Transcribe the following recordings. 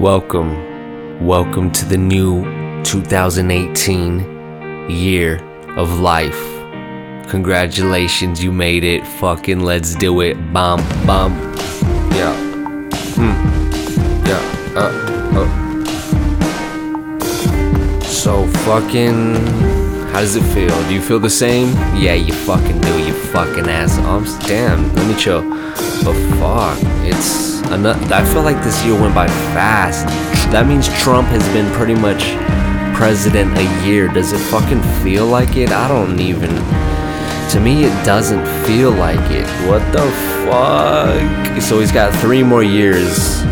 Welcome, welcome to the new 2018 year of life. Congratulations, you made it. Fucking let's do it. Bomb, bomb. Yeah. Hmm. Yeah. Uh, uh. So fucking. How does it feel? Do you feel the same? Yeah, you fucking do, you fucking ass. Um, damn, let me chill. But fuck, it's. I feel like this year went by fast. That means Trump has been pretty much president a year. Does it fucking feel like it? I don't even. To me, it doesn't feel like it. What the fuck? So he's got three more years.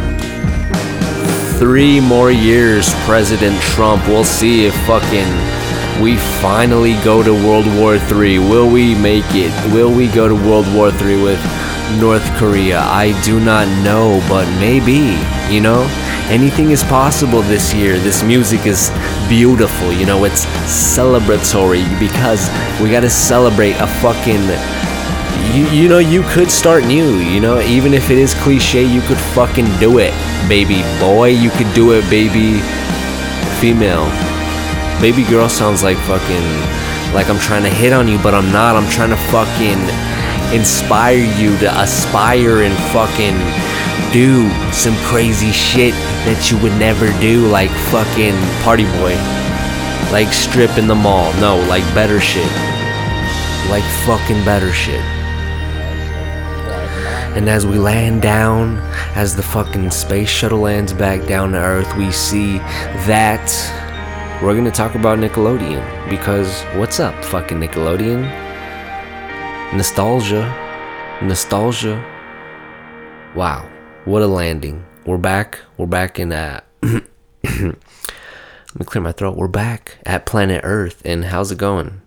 Three more years, President Trump. We'll see if fucking we finally go to World War III. Will we make it? Will we go to World War III with North Korea? I do not know, but maybe, you know? Anything is possible this year. This music is beautiful, you know? It's celebratory because we gotta celebrate a fucking. You, you know, you could start new, you know? Even if it is cliche, you could fucking do it, baby boy. You could do it, baby female. Baby girl sounds like fucking like I'm trying to hit on you, but I'm not. I'm trying to fucking inspire you to aspire and fucking do some crazy shit that you would never do, like fucking party boy, like strip in the mall. No, like better shit, like fucking better shit. And as we land down, as the fucking space shuttle lands back down to Earth, we see that we're gonna talk about Nickelodeon because what's up, fucking Nickelodeon? Nostalgia, nostalgia. Wow, what a landing! We're back. We're back in that. Let me clear my throat. We're back at planet Earth, and how's it going?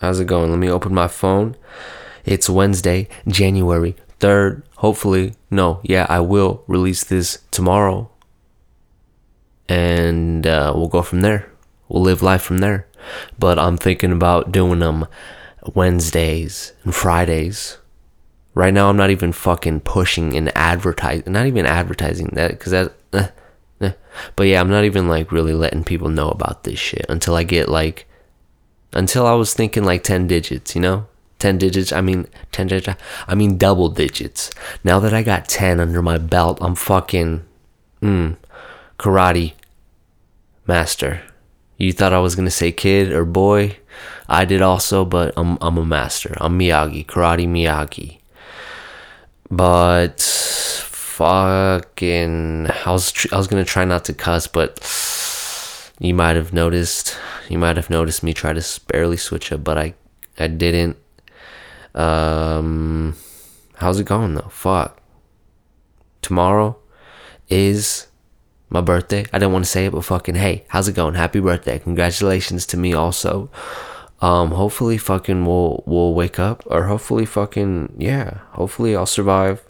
How's it going? Let me open my phone. It's Wednesday, January 3rd. Hopefully, no, yeah, I will release this tomorrow and uh, we'll go from there. We'll live life from there. But I'm thinking about doing them Wednesdays and Fridays. Right now, I'm not even fucking pushing and advertising. Not even advertising that because that. Eh, eh. But yeah, I'm not even like really letting people know about this shit until I get like. Until I was thinking like 10 digits, you know? 10 digits, I mean, 10 digits, I mean double digits. Now that I got 10 under my belt, I'm fucking. Mm, karate master. You thought I was gonna say kid or boy. I did also, but I'm I'm a master. I'm Miyagi, karate Miyagi. But fucking, I was tr- I was gonna try not to cuss, but you might have noticed. You might have noticed me try to barely switch up, but I I didn't. Um, how's it going though? Fuck. Tomorrow is my birthday. I didn't want to say it, but fucking hey, how's it going? Happy birthday. Congratulations to me also. Um, hopefully fucking we'll we'll wake up or hopefully fucking yeah, hopefully I'll survive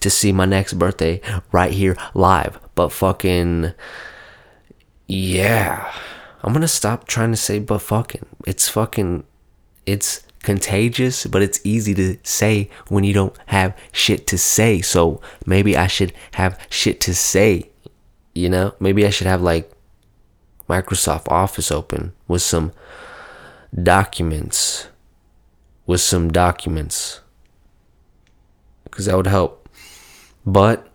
to see my next birthday right here live. But fucking yeah. I'm gonna stop trying to say but fucking. It's fucking it's contagious, but it's easy to say when you don't have shit to say. So maybe I should have shit to say you know, maybe I should have like Microsoft Office open with some documents. With some documents. Because that would help. But,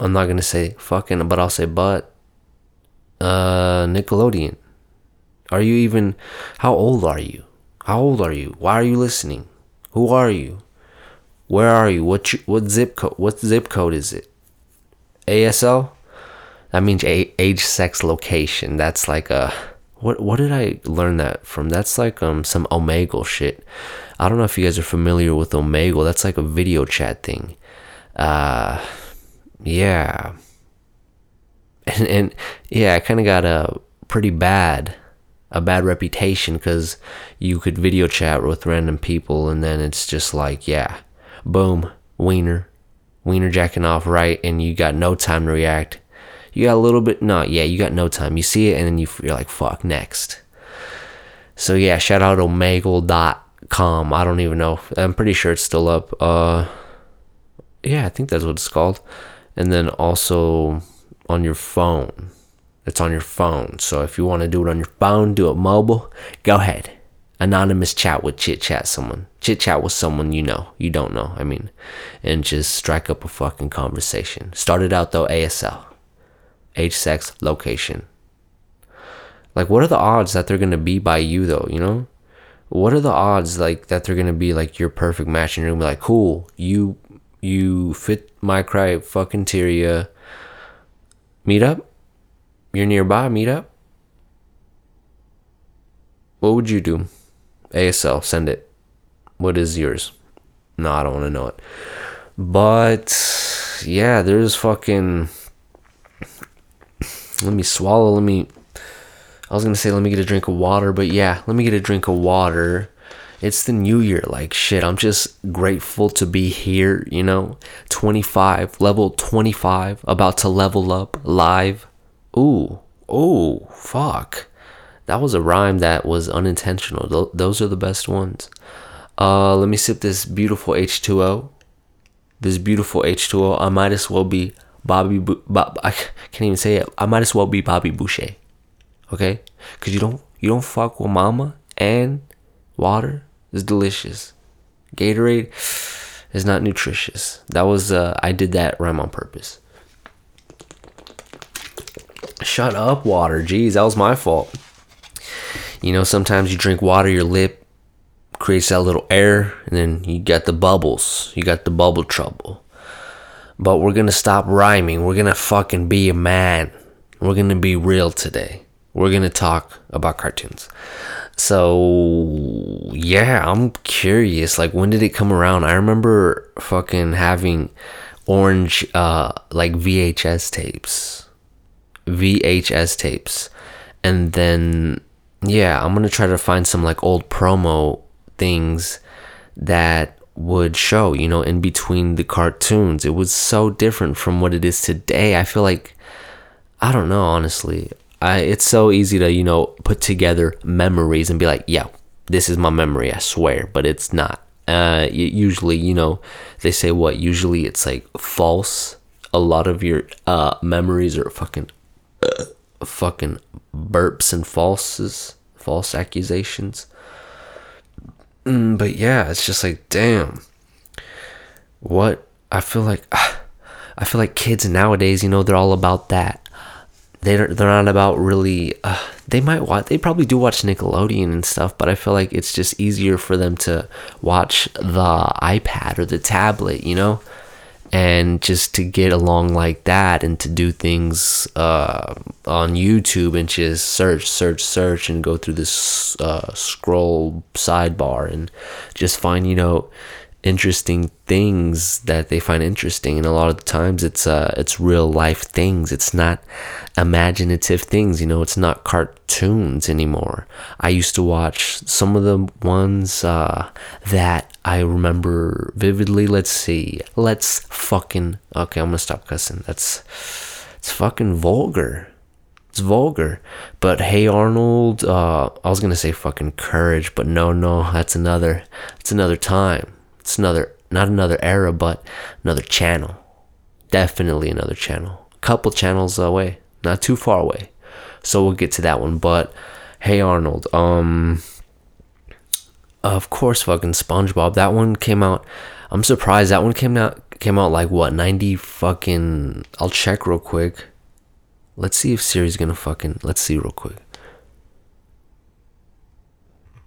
I'm not to say fucking, but I'll say but. Uh, Nickelodeon. Are you even, how old are you? How old are you? Why are you listening? Who are you? Where are you? What what zip code? What zip code is it? ASL, that means age, sex, location. That's like a what? What did I learn that from? That's like um some Omegle shit. I don't know if you guys are familiar with Omegle. That's like a video chat thing. Uh, yeah, and and yeah, I kind of got a pretty bad a bad reputation because you could video chat with random people and then it's just like yeah boom wiener wiener jacking off right and you got no time to react. You got a little bit, no, yeah, you got no time. You see it and then you, you're like, fuck, next. So yeah, shout out omegle.com. I don't even know. I'm pretty sure it's still up. Uh, yeah, I think that's what it's called. and then also on your phone. It's on your phone. So if you want to do it on your phone, do it mobile, go ahead. Anonymous chat with chit chat someone. Chit chat with someone you know, you don't know, I mean, and just strike up a fucking conversation. Started out though ASL. Age, sex, location. Like what are the odds that they're gonna be by you though, you know? What are the odds like that they're gonna be like your perfect match and you're gonna be like, cool, you you fit my cry fucking teria. Meet up? You're nearby, meet up? What would you do? ASL, send it. What is yours? No, I don't want to know it. But yeah, there's fucking. Let me swallow. Let me. I was gonna say let me get a drink of water, but yeah, let me get a drink of water. It's the new year. Like shit, I'm just grateful to be here. You know, 25, level 25, about to level up live. Ooh, ooh, fuck. That was a rhyme that was unintentional. Th- those are the best ones. Uh, let me sip this beautiful H2O. This beautiful H2O. I might as well be Bobby. Bob- I can't even say it. I might as well be Bobby Boucher. Okay, cause you don't you don't fuck with mama and water is delicious. Gatorade is not nutritious. That was uh, I did that rhyme on purpose. Shut up, water. Jeez, that was my fault. You know, sometimes you drink water, your lip creates that little air, and then you got the bubbles. You got the bubble trouble. But we're gonna stop rhyming. We're gonna fucking be a man. We're gonna be real today. We're gonna talk about cartoons. So yeah, I'm curious. Like, when did it come around? I remember fucking having orange, uh, like VHS tapes, VHS tapes, and then yeah, I'm gonna try to find some like old promo things that would show, you know, in between the cartoons. It was so different from what it is today. I feel like I don't know, honestly. I it's so easy to, you know, put together memories and be like, yeah, this is my memory, I swear, but it's not. Uh usually, you know, they say what? Usually it's like false. A lot of your uh memories are fucking uh, fucking burps and falses, false accusations. Mm, but yeah, it's just like, damn. What I feel like, I feel like kids nowadays, you know, they're all about that. They're they're not about really. Uh, they might watch. They probably do watch Nickelodeon and stuff, but I feel like it's just easier for them to watch the iPad or the tablet, you know and just to get along like that and to do things uh, on YouTube and just search, search, search and go through this uh, scroll sidebar and just find, you know, interesting things that they find interesting and a lot of the times it's uh it's real life things. It's not imaginative things you know it's not cartoons anymore. I used to watch some of the ones uh that i remember vividly. Let's see. Let's fucking okay i'm gonna stop cussing. That's it's fucking vulgar. It's vulgar. But hey arnold uh i was gonna say fucking courage but no no that's another it's another time it's another not another era but another channel. Definitely another channel. A couple channels away not too far away. So we'll get to that one but hey arnold um of course fucking spongebob that one came out i'm surprised that one came out came out like what 90 fucking i'll check real quick. Let's see if siri's gonna fucking let's see real quick.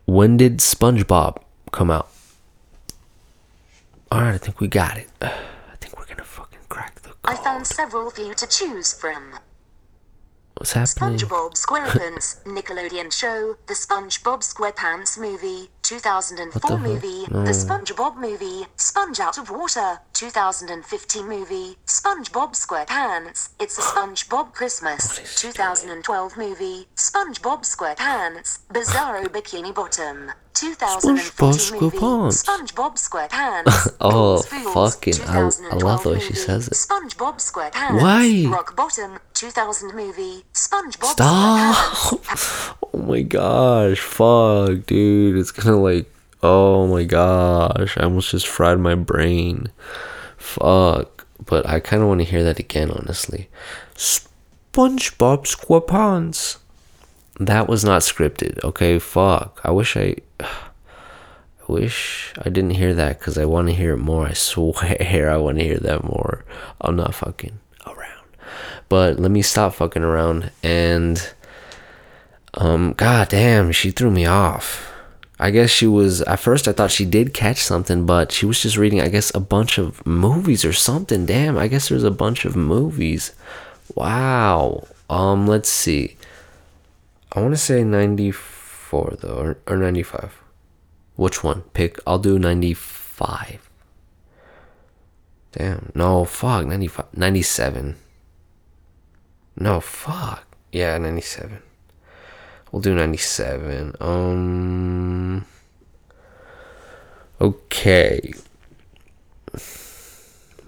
When did spongebob come out all right, I think we got it. I think we're gonna fucking crack the. Code. I found several for you to choose from. What's happening? SpongeBob SquarePants Nickelodeon show, The SpongeBob SquarePants movie, 2004 the movie, No. The SpongeBob movie, Sponge Out of Water, 2015 movie, SpongeBob SquarePants, It's a SpongeBob Christmas, 2012 movie, SpongeBob SquarePants, Bizarro Bikini Bottom, 2014 movie, SquarePants. SpongeBob SquarePants, Oh, fucking- I- I love the way she says it. SpongeBob SquarePants, Why? Rock Bottom, 2000 movie, SpongeBob Stop! Oh my gosh, fuck, dude. It's gonna like, oh my gosh. I almost just fried my brain. Fuck. but I kind of want to hear that again, honestly. SpongeBob SquarePants. That was not scripted. Okay, fuck. I wish I. I wish I didn't hear that because I want to hear it more. I swear I want to hear that more. I'm not fucking around. But let me stop fucking around and. Um, god damn, she threw me off. I guess she was at first I thought she did catch something, but she was just reading I guess a bunch of movies or something. Damn, I guess there's a bunch of movies. Wow. Um, let's see. I want to say 94 though or, or 95. Which one? Pick. I'll do 95. Damn. No, fuck. 95 97. No, fuck. Yeah, 97. We'll do 97. Um. Okay.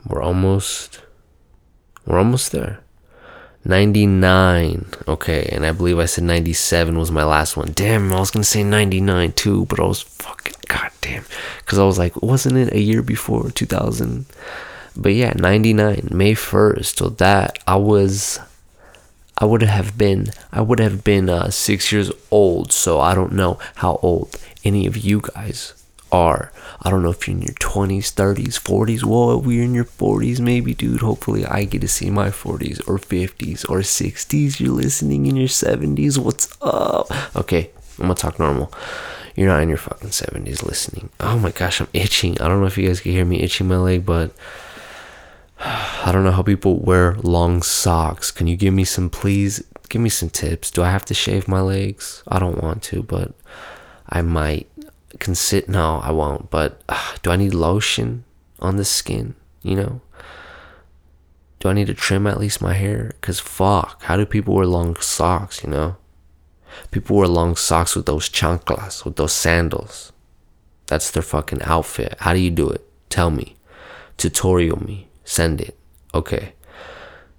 We're almost. We're almost there. 99. Okay, and I believe I said 97 was my last one. Damn, I was gonna say 99 too, but I was fucking goddamn. Because I was like, wasn't it a year before 2000? But yeah, 99, May 1st. So that, I was I would have been I would have been uh, six years old, so I don't know how old any of you guys are. I don't know if you're in your 20s, 30s, 40s. Well, we're in your 40s, maybe, dude. Hopefully, I get to see my 40s or 50s or 60s. You're listening in your 70s. What's up? Okay, I'm gonna talk normal. You're not in your fucking 70s listening. Oh my gosh, I'm itching. I don't know if you guys can hear me itching my leg, but I don't know how people wear long socks. Can you give me some, please? Give me some tips. Do I have to shave my legs? I don't want to, but I might. Can sit. No, I won't. But uh, do I need lotion on the skin? You know? Do I need to trim at least my hair? Because fuck, how do people wear long socks, you know? People wear long socks with those chanclas, with those sandals. That's their fucking outfit. How do you do it? Tell me. Tutorial me. Send it. Okay.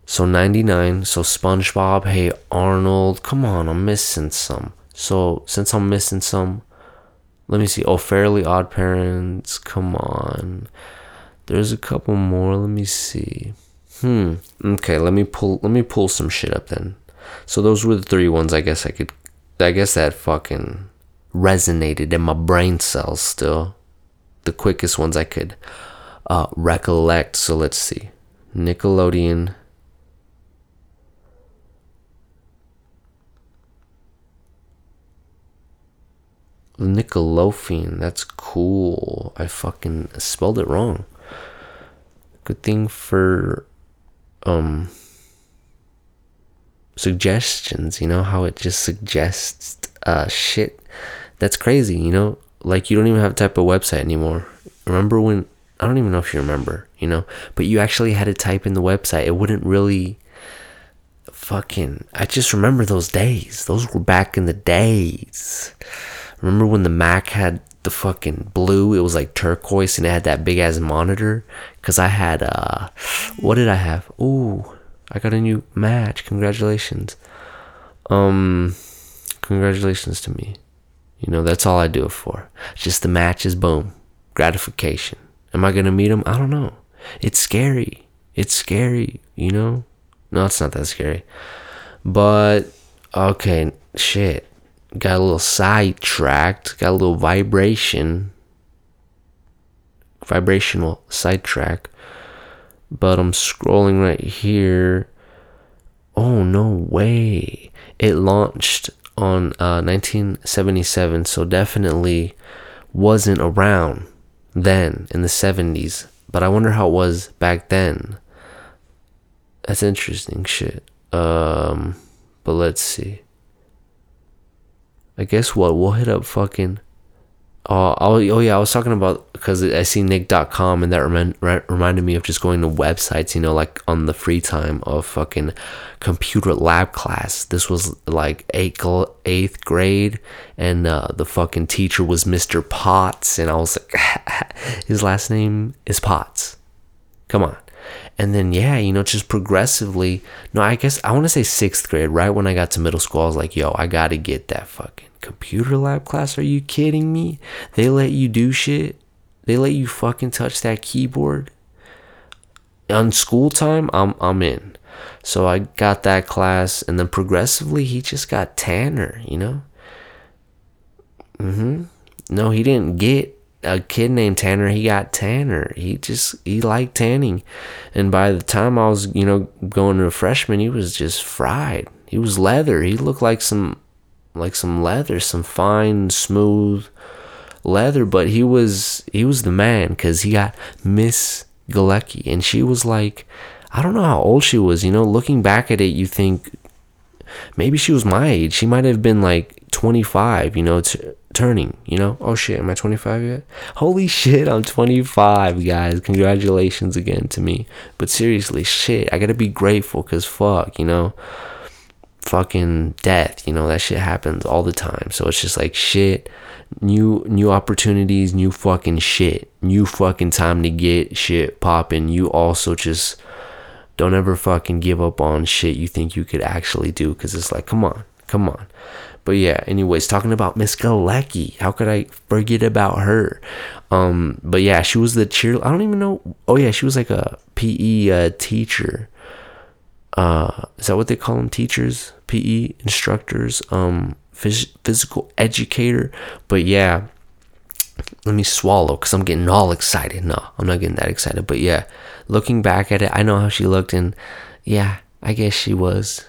So 99. So SpongeBob. Hey, Arnold. Come on, I'm missing some. So since I'm missing some, let me see. Oh, Fairly Odd Parents. Come on. There's a couple more. Let me see. Hmm. Okay, let me pull let me pull some shit up then. So those were the three ones I guess I could I guess that fucking resonated in my brain cells still. The quickest ones I could uh, recollect. So let's see. Nickelodeon. Nickelodeon. That's cool. I fucking spelled it wrong. Good thing for um suggestions, you know, how it just suggests uh shit that's crazy, you know? Like you don't even have a type of website anymore. Remember when I don't even know if you remember, you know, but you actually had to type in the website. It wouldn't really fucking I just remember those days. Those were back in the days. Remember when the Mac had the fucking blue? It was like turquoise and it had that big ass monitor. Cause I had uh, what did I have? Ooh, I got a new match. Congratulations. Um, congratulations to me. You know that's all I do it for. Just the matches. Boom, gratification. Am I gonna meet him? I don't know. It's scary. It's scary. You know. No, it's not that scary. But okay, shit got a little sidetracked, got a little vibration, vibrational sidetrack. But I'm scrolling right here. Oh, no way. It launched on uh, 1977, so definitely wasn't around then in the 70s. But I wonder how it was back then. That's interesting shit. Um, but let's see. I guess what we'll hit up fucking. Uh, oh, oh yeah, I was talking about because I see Nick.com and that remind, reminded me of just going to websites, you know, like on the free time of fucking computer lab class. This was like eighth, eighth grade, and uh, the fucking teacher was Mr. Potts, and I was like, his last name is Potts. Come on. And then, yeah, you know, just progressively. No, I guess I want to say sixth grade, right when I got to middle school, I was like, yo, I got to get that fucking computer lab class. Are you kidding me? They let you do shit. They let you fucking touch that keyboard. on school time, I'm I'm in. So I got that class, and then progressively he just got tanner. You know. Mm-hmm. No, he didn't get a kid named Tanner. He got Tanner. He just he liked tanning, and by the time I was you know going to a freshman, he was just fried. He was leather. He looked like some like some leather, some fine, smooth leather. But he was he was the man because he got Miss Galecki, and she was like, I don't know how old she was. You know, looking back at it, you think maybe she was my age. She might have been like 25. You know, t- turning. You know, oh shit, am I 25 yet? Holy shit, I'm 25, guys. Congratulations again to me. But seriously, shit, I gotta be grateful because fuck, you know fucking death you know that shit happens all the time so it's just like shit new new opportunities new fucking shit new fucking time to get shit popping you also just don't ever fucking give up on shit you think you could actually do because it's like come on come on but yeah anyways talking about miss galecki how could i forget about her um but yeah she was the cheer i don't even know oh yeah she was like a pe uh, teacher uh, is that what they call them? Teachers, PE instructors, um, phys- physical educator. But yeah, let me swallow because I'm getting all excited. No, I'm not getting that excited. But yeah, looking back at it, I know how she looked, and yeah, I guess she was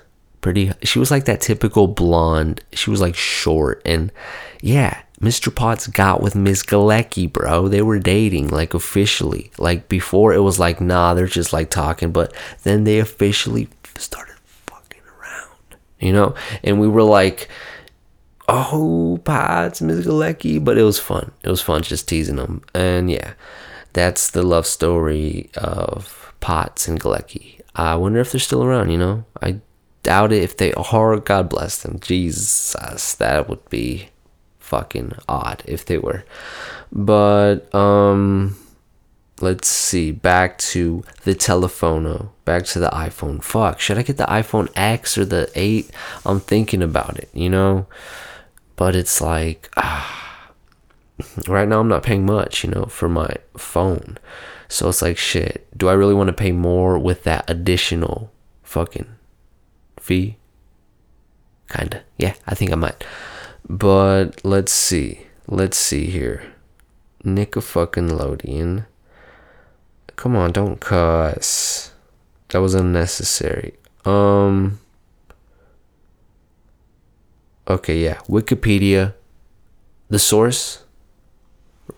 pretty. She was like that typical blonde. She was like short, and yeah, Mr. Potts got with Miss Galecki, bro. They were dating, like officially. Like before, it was like, nah, they're just like talking, but then they officially started fucking around, you know? And we were like, oh, Potts, Miss Galecki. But it was fun. It was fun just teasing them. And yeah, that's the love story of Potts and Galecki. I wonder if they're still around, you know? I doubt it. If they are, God bless them. Jesus, that would be fucking odd if they were. But um let's see, back to the telephono, back to the iPhone. Fuck, should I get the iPhone X or the 8? I'm thinking about it, you know? But it's like ah, right now I'm not paying much, you know, for my phone. So it's like shit, do I really want to pay more with that additional fucking fee? Kinda. Yeah, I think I might. But let's see. Let's see here. Nick a fucking Lodian. Come on, don't cuss. That was unnecessary. Um. Okay, yeah. Wikipedia. The source.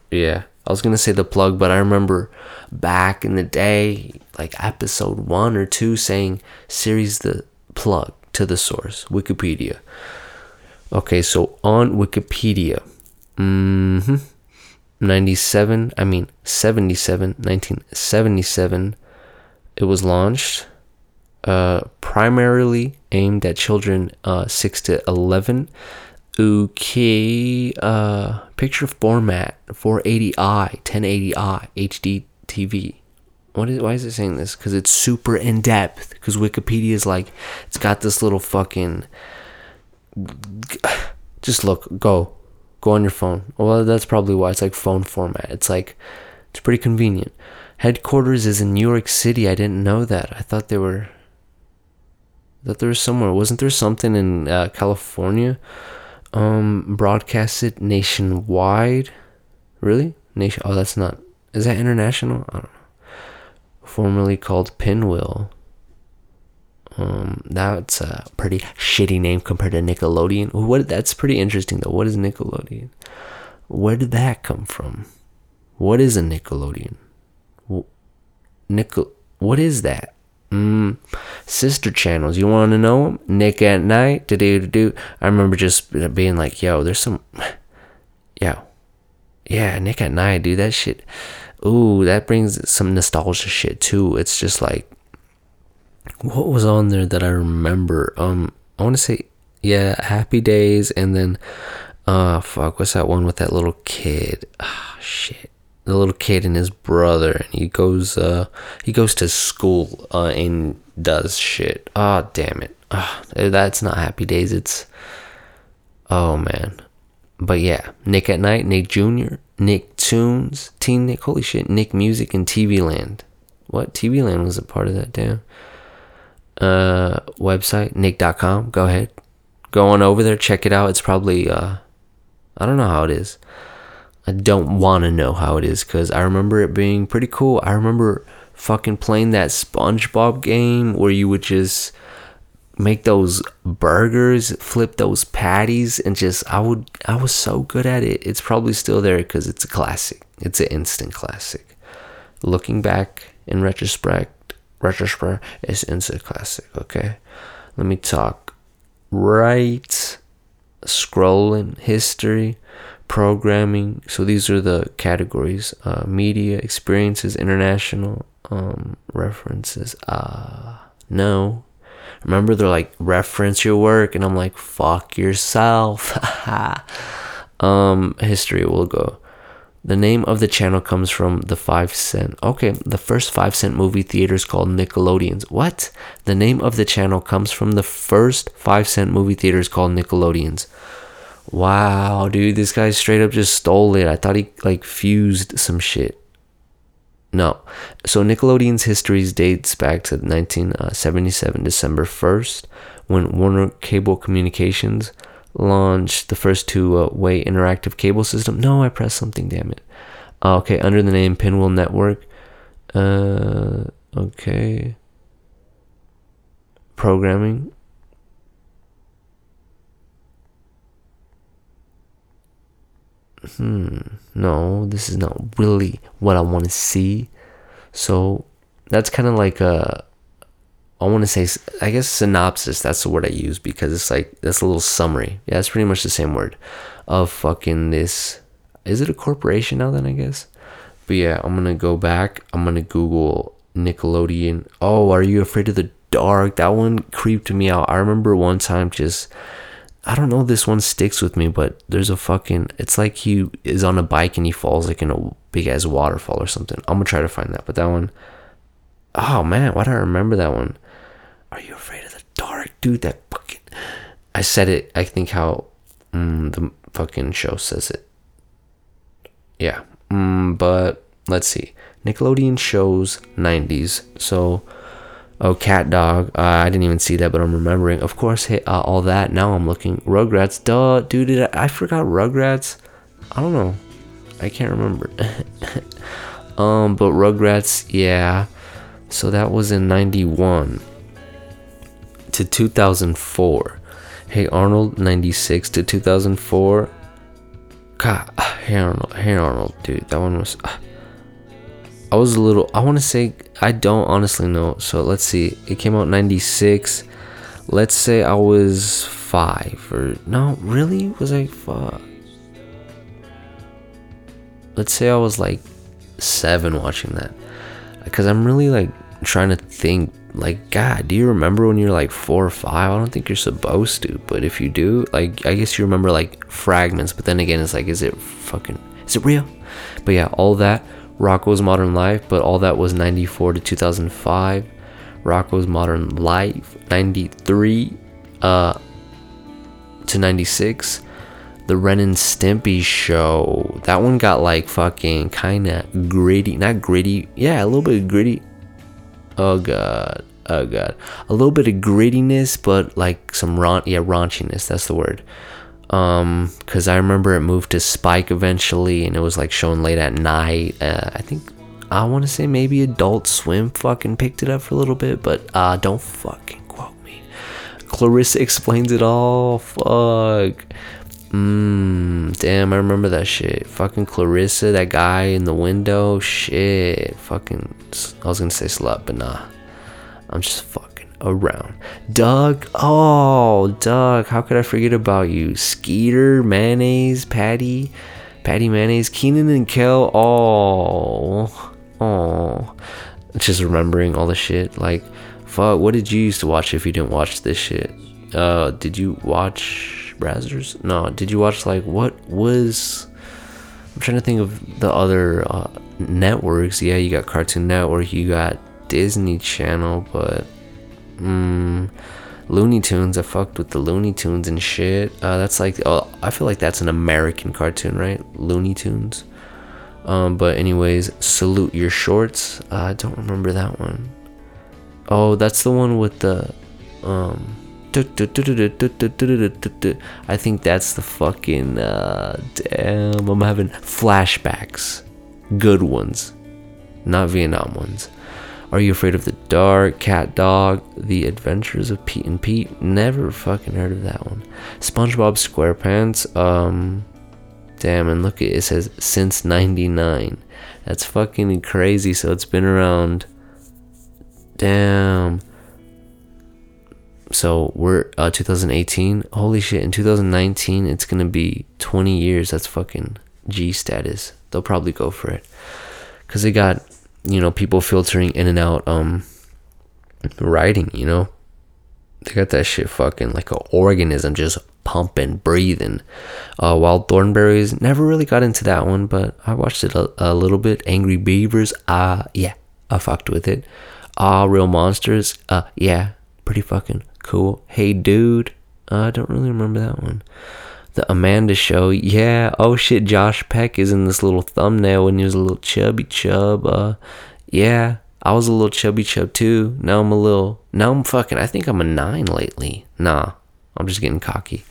Yeah. I was gonna say the plug, but I remember back in the day, like episode one or two, saying series the plug to the source, Wikipedia. Okay, so on Wikipedia, mm-hmm, 97, I mean 77, 1977, it was launched, uh, primarily aimed at children uh, 6 to 11. Okay, uh, picture format 480i, 1080i, HD TV. What is, why is it saying this? Because it's super in depth. Because Wikipedia is like, it's got this little fucking just look, go, go on your phone. Well, that's probably why it's like phone format. It's like, it's pretty convenient. Headquarters is in New York City. I didn't know that. I thought they were, that there was somewhere. Wasn't there something in uh, California? Um, broadcasted nationwide. Really? Nation? Oh, that's not. Is that international? I don't know. Formerly called Pinwheel. Um, that's a pretty shitty name compared to Nickelodeon. What? That's pretty interesting though. What is Nickelodeon? Where did that come from? What is a Nickelodeon? Nickel. What is that? Mm, sister channels. You want to know them? Nick at Night. Do do do. I remember just being like, "Yo, there's some." Yo, yeah, Nick at Night, dude. That shit. Ooh, that brings some nostalgia shit too. It's just like what was on there that I remember? Um, I want to say, yeah, Happy Days, and then, uh, fuck, what's that one with that little kid? Ah, oh, shit, the little kid and his brother, and he goes, uh, he goes to school, uh, and does shit. Ah, oh, damn it. Ah, oh, that's not Happy Days. It's, oh man, but yeah, Nick at Night, Nick Jr., Nicktoons, Teen Nick, holy shit, Nick Music, and TV Land. What? TV Land was a part of that, damn. Uh, website, nick.com. Go ahead. Go on over there, check it out. It's probably, uh, I don't know how it is. I don't want to know how it is because I remember it being pretty cool. I remember fucking playing that SpongeBob game where you would just make those burgers, flip those patties, and just I would I was so good at it. It's probably still there because it's a classic. It's an instant classic. Looking back in retrospect, retrospect, it's instant classic. Okay, let me talk. Right, scrolling history programming. So these are the categories: uh, media, experiences, international um, references. Uh, no. Remember, they're like reference your work, and I'm like, fuck yourself. um, history will go. The name of the channel comes from the five cent. Okay, the first five cent movie theaters called Nickelodeons. What? The name of the channel comes from the first five cent movie theaters called Nickelodeons. Wow, dude, this guy straight up just stole it. I thought he like fused some shit. No. So Nickelodeon's history dates back to 1977, December 1st, when Warner Cable Communications launched the first two-way interactive cable system. No, I pressed something, damn it. Uh, okay, under the name Pinwheel Network. Uh, okay. Programming. Hmm, no, this is not really what I want to see. So that's kind of like a, I want to say, I guess synopsis. That's the word I use because it's like, that's a little summary. Yeah, it's pretty much the same word of fucking this. Is it a corporation now then, I guess? But yeah, I'm going to go back. I'm going to Google Nickelodeon. Oh, are you afraid of the dark? That one creeped me out. I remember one time just I don't know this one sticks with me, but there's a fucking it's like he is on a bike and he falls like in a big ass waterfall or something. I'm gonna try to find that. But that one Oh man, why do I remember that one? Are you afraid of the dark? Dude, that fucking I said it, I think how mm, the fucking show says it. Yeah. Mm, but let's see. Nickelodeon shows 90s. So Oh, CatDog. Uh, I didn't even see that, but I'm remembering. Of course, hey, uh, all that. Now I'm looking. Rugrats. Duh, dude. I, I forgot Rugrats. I don't know. I can't remember. um, but Rugrats, yeah. So that was in '91 to 2004. Hey Arnold, '96 to 2004. God, Hey Arnold, Hey Arnold, dude. That one was. Uh, I was a little. I want to say I don't honestly know. So let's see. It came out 96. Let's say I was 5 or no, really? Was I 5? Let's say I was like 7 watching that. Cuz I'm really like trying to think like god, do you remember when you're like 4 or 5? I don't think you're supposed to, but if you do, like I guess you remember like fragments, but then again it's like is it fucking is it real? But yeah, all that Rocko's Modern Life, but all that was 94 to 2005. Rocko's Modern Life, 93 uh, to 96. The Ren and Stimpy show, that one got like fucking kind of gritty. Not gritty, yeah, a little bit gritty. Oh god, oh god. A little bit of grittiness, but like some raun- yeah, raunchiness, that's the word um because i remember it moved to spike eventually and it was like shown late at night uh, i think i want to say maybe adult swim fucking picked it up for a little bit but uh don't fucking quote me clarissa explains it all fuck Mmm, damn, I remember that shit. Fucking Clarissa, that guy in the window, shit. Fucking, I was gonna say slut, but nah. I'm just fuck around. Doug, oh, Doug, how could I forget about you? Skeeter, Mayonnaise, Patty, Patty Mayonnaise, Kenan and Kel, oh, oh. Just remembering all the shit. Like, fuck, what did you used to watch if you didn't watch this shit? Uh, did you watch Brazzers? No, did you watch, like, what was. I'm trying to think of the other uh, networks. Yeah, you got Cartoon Network, you got Disney Channel, but Mm, Looney Tunes. I fucked with the Looney Tunes and shit. Uh, that's like, oh, I feel like that's an American cartoon, right? Looney Tunes. Um, but anyways, salute your shorts. Uh, I don't remember that one. Oh, that's the one with the um. I think that's the fucking uh, damn. I'm having flashbacks, good ones, not Vietnam ones. Are you afraid of the dark? CatDog, The Adventures of Pete and Pete. Never fucking heard of that one. SpongeBob SquarePants. Um, damn, and look, it says since '99. That's fucking crazy. So it's been around. Damn. So we're uh, 2018. Holy shit! In 2019, it's gonna be 20 years. That's fucking G status. They'll probably go for it, cause they got you know people filtering in and out um writing you know? They got that shit fucking like an organism just pumping breathing. Uh wild Thornberrys never really got into that one but i watched it a, a little bit. Angry beavers uh yeah i fucked with it. Ah uh, real monsters uh yeah pretty fucking cool. Hey dude uh, i don't really remember that one the Amanda Show. Yeah. Oh shit, Josh Peck is in this little thumbnail when he was a little chubby chub. Uh, yeah. I was a little chubby chub too. Now I'm a little. Now I'm fucking. I think I'm a nine lately. Nah, I'm just getting cocky.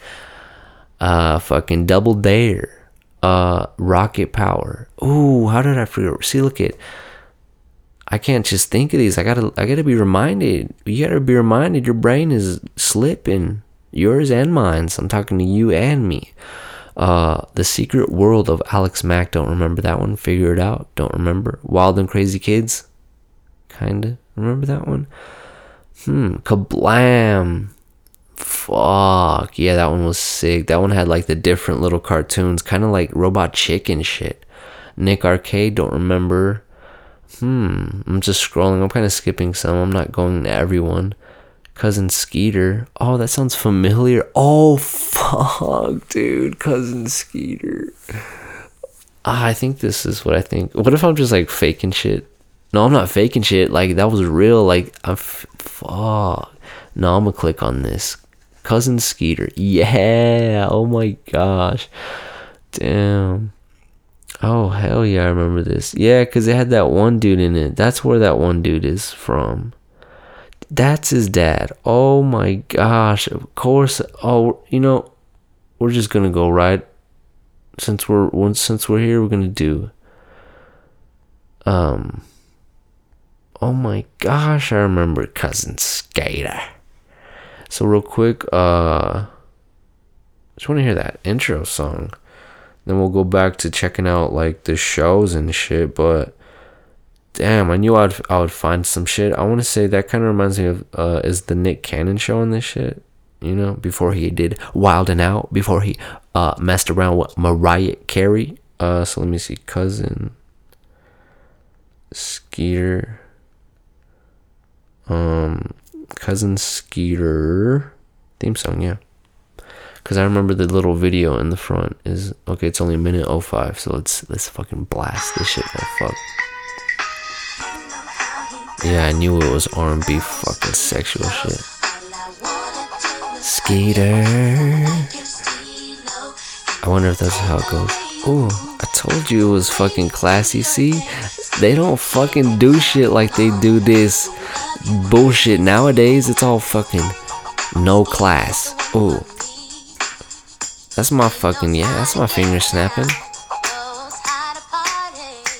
Uh, fucking double dare. Uh, rocket power. Ooh, how did I forget? See, look at. I can't just think of these. I gotta. I gotta be reminded. You gotta be reminded. Your brain is slipping yours and mine. So I'm talking to you and me. Uh, the Secret World of Alex Mack. Don't remember that one. Figure it out. Don't remember. Wild and Crazy Kids. Kinda remember that one. Hmm. Kablam. Fuck. Yeah, that one was sick. That one had like the different little cartoons, kind of like Robot Chicken shit. Nick Arcade. Don't remember. Hmm. I'm just scrolling. I'm kind of skipping some. I'm not going to everyone. Cousin Skeeter. Oh, that sounds familiar. Oh, fuck, dude. Cousin Skeeter. Ah, I think this is what I think. What if I'm just like faking shit? No, I'm not faking shit. Like, that was real. Like, I'm. F- fuck. No, I'm gonna click on this. Cousin Skeeter. Yeah. Oh my gosh. Damn. Oh, hell yeah. I remember this. Yeah, because it had that one dude in it. That's where that one dude is from. That's his dad. Oh my gosh. Of course. Oh, you know, we're just gonna go right. Since we're since we're here, we're gonna do. Um. Oh my gosh, I remember cousin Skeeter. So real quick, uh, just want to hear that intro song. Then we'll go back to checking out like the shows and shit. But damn, I knew I'd I would find some shit. I want to say that kind of reminds me of uh, is the Nick Cannon show on this shit. You know, before he did Wild and Out, before he uh messed around with Mariah Carey. Uh, so let me see, cousin Skeeter, um, cousin Skeeter theme song, yeah. Cause I remember the little video in the front is okay. It's only a minute 05, so let's let's fucking blast this shit. Oh fuck. Yeah, I knew it was R&B fucking sexual shit. Skater. I wonder if that's how it goes. Ooh, I told you it was fucking classy. See, they don't fucking do shit like they do this bullshit nowadays. It's all fucking no class. Ooh, that's my fucking yeah. That's my finger snapping.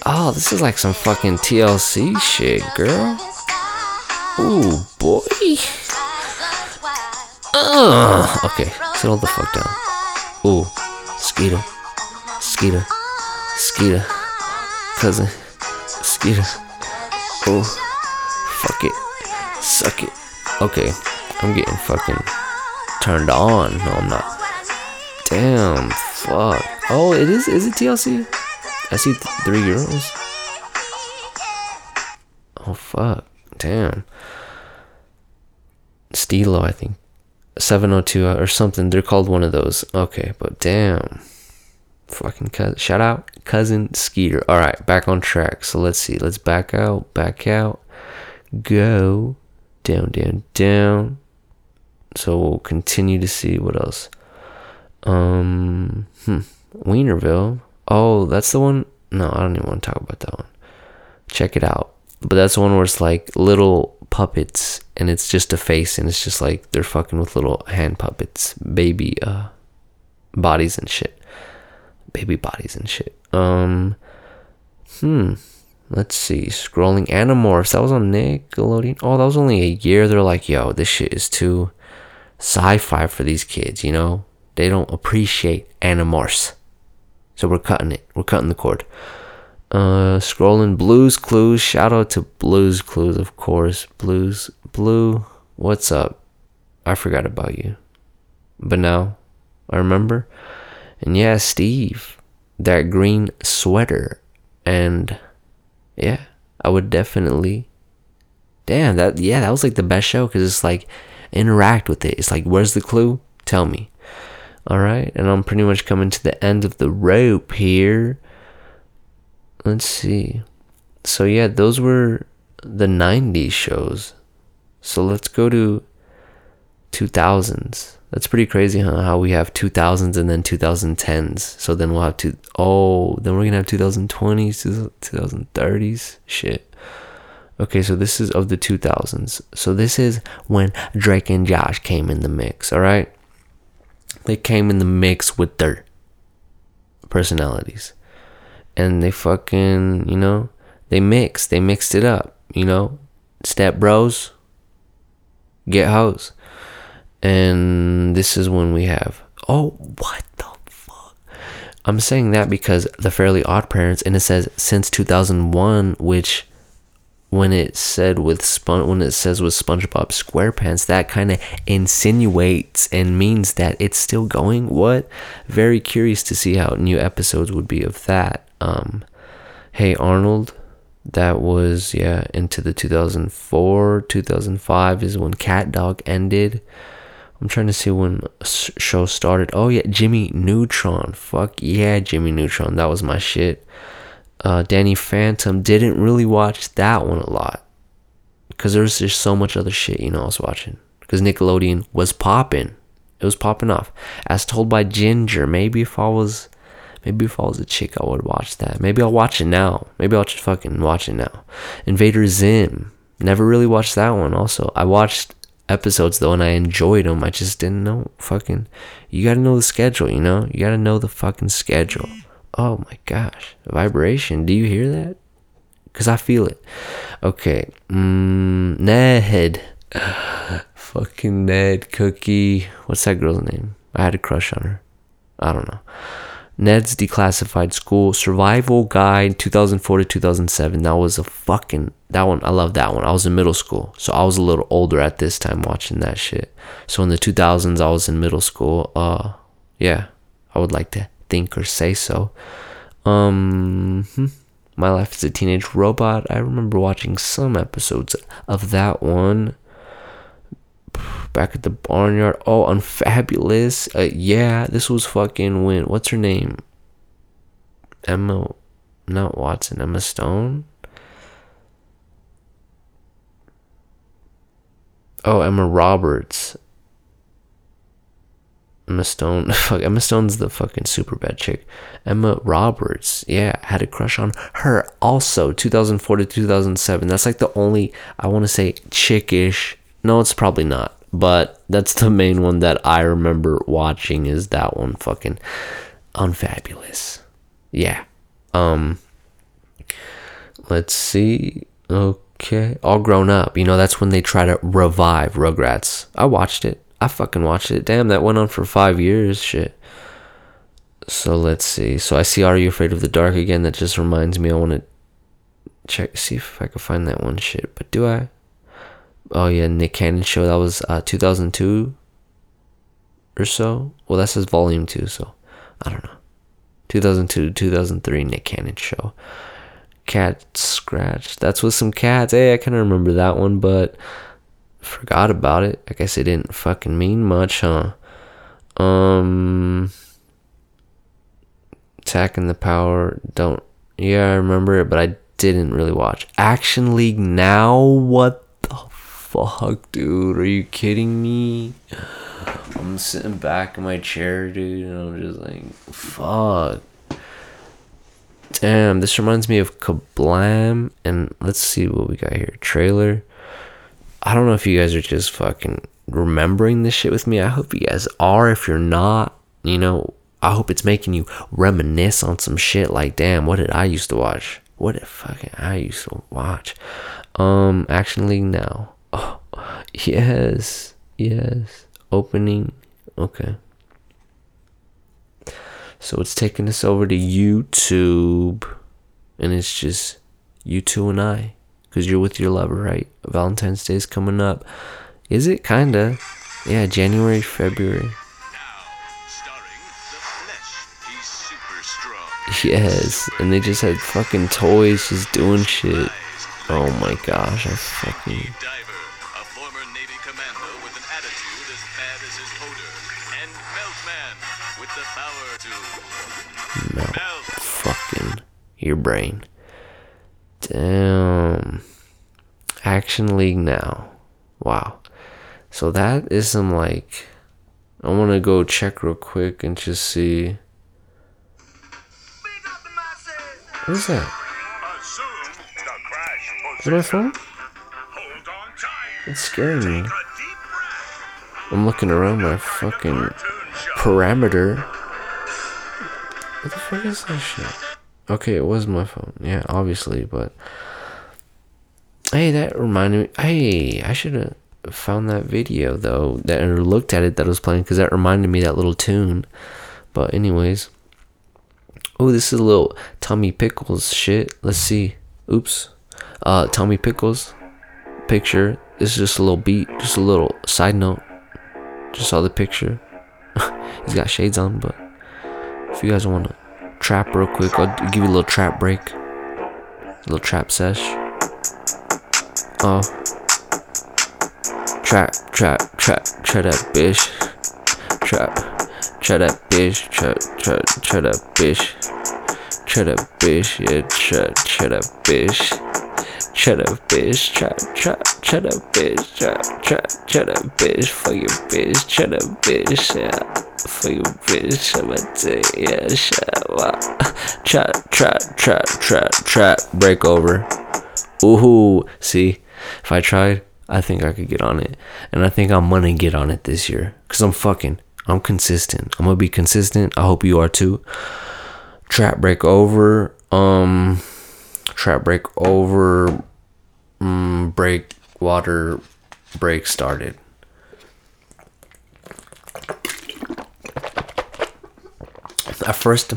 Oh, this is like some fucking TLC shit, girl. Ooh, boy. Ugh. Okay, settle the fuck down. Ooh, Skeeter. Skeeter. Skeeter. Cousin. Skeeter. Ooh. Fuck it. Suck it. Okay, I'm getting fucking turned on. No, I'm not. Damn, fuck. Oh, it is. Is it TLC? I see th- three girls. Oh fuck! Damn. Stilo, I think. 702 or something. They're called one of those. Okay, but damn. Fucking cousin. Shout out, cousin Skeeter. All right, back on track. So let's see. Let's back out, back out, go down, down, down. So we'll continue to see what else. Um, hmm. Weinerville. Oh, that's the one. No, I don't even want to talk about that one. Check it out. But that's the one where it's like little puppets and it's just a face and it's just like they're fucking with little hand puppets, baby uh bodies and shit. Baby bodies and shit. Um hmm. Let's see. Scrolling Animorphs. That was on Nickelodeon. Oh, that was only a year. They're like, yo, this shit is too sci-fi for these kids, you know? They don't appreciate Animorphs. So we're cutting it. We're cutting the cord. Uh, scrolling Blues Clues. Shout out to Blues Clues, of course. Blues Blue. What's up? I forgot about you, but now I remember. And yeah, Steve, that green sweater, and yeah, I would definitely. Damn that yeah, that was like the best show because it's like interact with it. It's like, where's the clue? Tell me. All right, and I'm pretty much coming to the end of the rope here. Let's see. So yeah, those were the 90s shows. So let's go to 2000s. That's pretty crazy, huh? How we have 2000s and then 2010s. So then we'll have two oh, then we're to have 2020s, 2030s. Shit. Okay, so this is of the 2000s. So this is when Drake and Josh came in the mix, all right? They came in the mix with their personalities. And they fucking, you know, they mixed. They mixed it up, you know? Step bros, get hoes. And this is when we have, oh, what the fuck? I'm saying that because the Fairly Odd Parents, and it says since 2001, which when it said with Spon- when it says with SpongeBob SquarePants, that kind of insinuates and means that it's still going. What? Very curious to see how new episodes would be of that. Um, hey Arnold, that was yeah into the 2004 2005 is when CatDog ended. I'm trying to see when show started. Oh yeah, Jimmy Neutron. Fuck yeah, Jimmy Neutron. That was my shit uh, Danny Phantom, didn't really watch that one a lot because there's just so much other shit, you know, I was watching because Nickelodeon was popping. It was popping off. As told by Ginger, maybe if I was, maybe if I was a chick, I would watch that. Maybe I'll watch it now. Maybe I'll just fucking watch it now. Invader Zim, never really watched that one. Also, I watched episodes though, and I enjoyed them. I just didn't know fucking. You gotta know the schedule, you know. You gotta know the fucking schedule. Oh my gosh, vibration. Do you hear that? Because I feel it. Okay. Mm, Ned. Fucking Ned Cookie. What's that girl's name? I had a crush on her. I don't know. Ned's Declassified School Survival Guide 2004 to 2007. That was a fucking that one. I love that one. I was in middle school, so I was a little older at this time watching that shit. So in the 2000s, I was in middle school. Uh, yeah, I would like to think or say so. Um, hmm. My Life as a Teenage Robot. I remember watching some episodes of that one. Back at the barnyard. Oh, Unfabulous. Uh, yeah, this was fucking when. What's her name? Emma. Not Watson. Emma Stone. Oh, Emma Roberts. Emma Stone. Fuck, Emma Stone's the fucking Superbad chick. Emma Roberts. Yeah, had a crush on her also 2004 to 2007. That's like the only, I want to say, chickish. No, it's probably not. But that's the main one that I remember watching is that one fucking unfabulous. Yeah. Um, let's see. Okay. All grown up. You know, that's when they try to revive Rugrats. I watched it. I fucking watched it. Damn, that went on for five years. Shit. So let's see. So I see Are You Afraid of the Dark again. That just reminds me I want to check, see if I can find that one shit. But do I? Oh yeah, Nick Cannon show. That was uh, 2002 or so. Well, that says volume two, so I don't know. 2002 2003 Nick Cannon show. Cat Scratch. That's with some cats. Hey, I kind of remember that one, but forgot about it. I guess it didn't fucking mean much, huh? Um, attacking the power. Don't. Yeah, I remember it, but I didn't really watch Action League. Now, what the fuck, dude? Are you kidding me? I'm sitting back in my chair, dude, and I'm just like, fuck. Damn, this reminds me of Kablam. And let's see what we got here. Trailer. I don't know if you guys are just fucking remembering this shit with me. I hope you guys are. If you're not, you know, I hope it's making you reminisce on some shit like, damn, what did I used to watch? What did fucking I used to watch? Um, Action League now. Oh, yes, yes. Opening. Okay. So it's taking us over to YouTube, and it's just you two and I, because you're with your lover, right? Valentine's Day is coming up. Is it kinda? Yeah, January, February. Yes, and they just had fucking toys just doing shit. Oh my gosh, I fucking. Diver, a former Navy commando with an attitude as bad as his odor, and Meltman with the power to melt melt. fucking your brain. Damn. Action League now. Wow. So that is some like. I want to go check real quick and just see. What is that? It my phone? It's scaring me. I'm looking around my fucking parameter. What the fuck is that shit? Okay, it was my phone. Yeah, obviously, but hey, that reminded me. Hey, I should have found that video though, that or looked at it that was playing because that reminded me that little tune. But anyways, oh, this is a little Tommy Pickles shit. Let's see. Oops, uh, Tommy Pickles picture. This is just a little beat, just a little side note. Just saw the picture. He's got shades on, but if you guys want to trap real quick, I'll give you a little trap break. A little trap sesh. Oh. Trap, trap, trap, trap that bitch. Trap, trap that bitch. Trap, trap, trap that bitch. Trap that bitch, yeah, trap, trap that bitch. That bitch, trap, trap that bitch, trap, trap that bitch, for your bitch, that bitch, yeah. For your bitch, I'm a day, yeah, shut up. Trap, trap, trap, trap, trap, break over. Ooh, see, if I tried, I think I could get on it. And I think I'm gonna get on it this year. Cause I'm fucking, I'm consistent. I'm gonna be consistent. I hope you are too. Trap break over. Um, trap break over. Mm, break water break started. At first,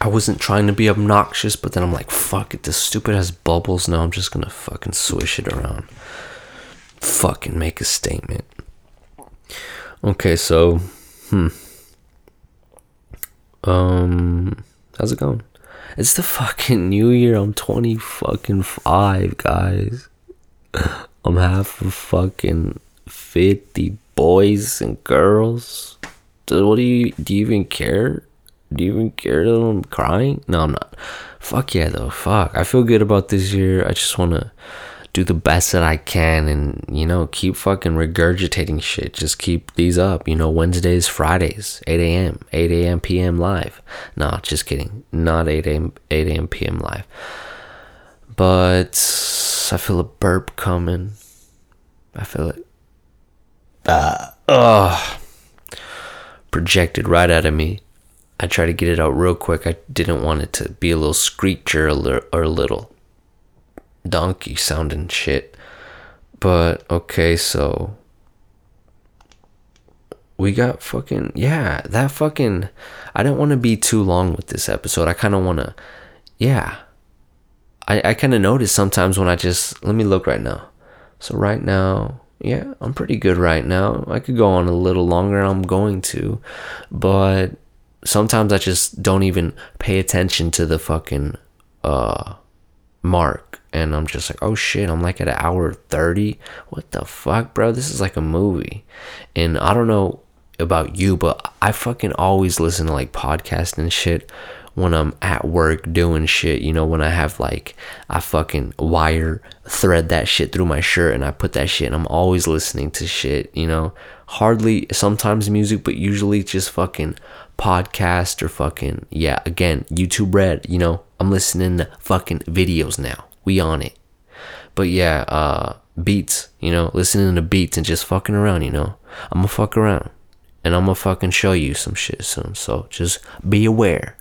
I wasn't trying to be obnoxious, but then I'm like, fuck it, this stupid has bubbles now. I'm just gonna fucking swish it around. Fucking make a statement. Okay, so, hmm. Um, how's it going? It's the fucking new year. I'm 20 fucking 5, guys. I'm half of fucking 50 boys and girls. So what do you, do you even care? Do you even care that I'm crying? No, I'm not. Fuck yeah, though. Fuck. I feel good about this year. I just want to do the best that I can and, you know, keep fucking regurgitating shit. Just keep these up. You know, Wednesdays, Fridays, 8 a.m., 8 a.m. p.m. live. No, just kidding. Not 8 a.m., 8 a.m. p.m. live. But I feel a burp coming. I feel it. Ah, ugh. Projected right out of me. I tried to get it out real quick. I didn't want it to be a little screecher or a little donkey sounding shit. But okay, so we got fucking yeah, that fucking I didn't want to be too long with this episode. I kind of want to yeah. I I kind of notice sometimes when I just let me look right now. So right now, yeah, I'm pretty good right now. I could go on a little longer, I'm going to. But sometimes I just don't even pay attention to the fucking uh mark and I'm just like, oh shit, I'm like at an hour 30. What the fuck, bro? This is like a movie. And I don't know about you, but I fucking always listen to like podcasts and shit when I'm at work doing shit. You know, when I have like, I fucking wire thread that shit through my shirt and I put that shit and I'm always listening to shit, you know. Hardly sometimes music, but usually just fucking podcast or fucking, yeah, again, YouTube Red, you know I'm listening to fucking videos now. We on it. But yeah, uh, beats, you know, listening to beats and just fucking around, you know. I'm gonna fuck around. And I'm gonna fucking show you some shit soon. So just be aware.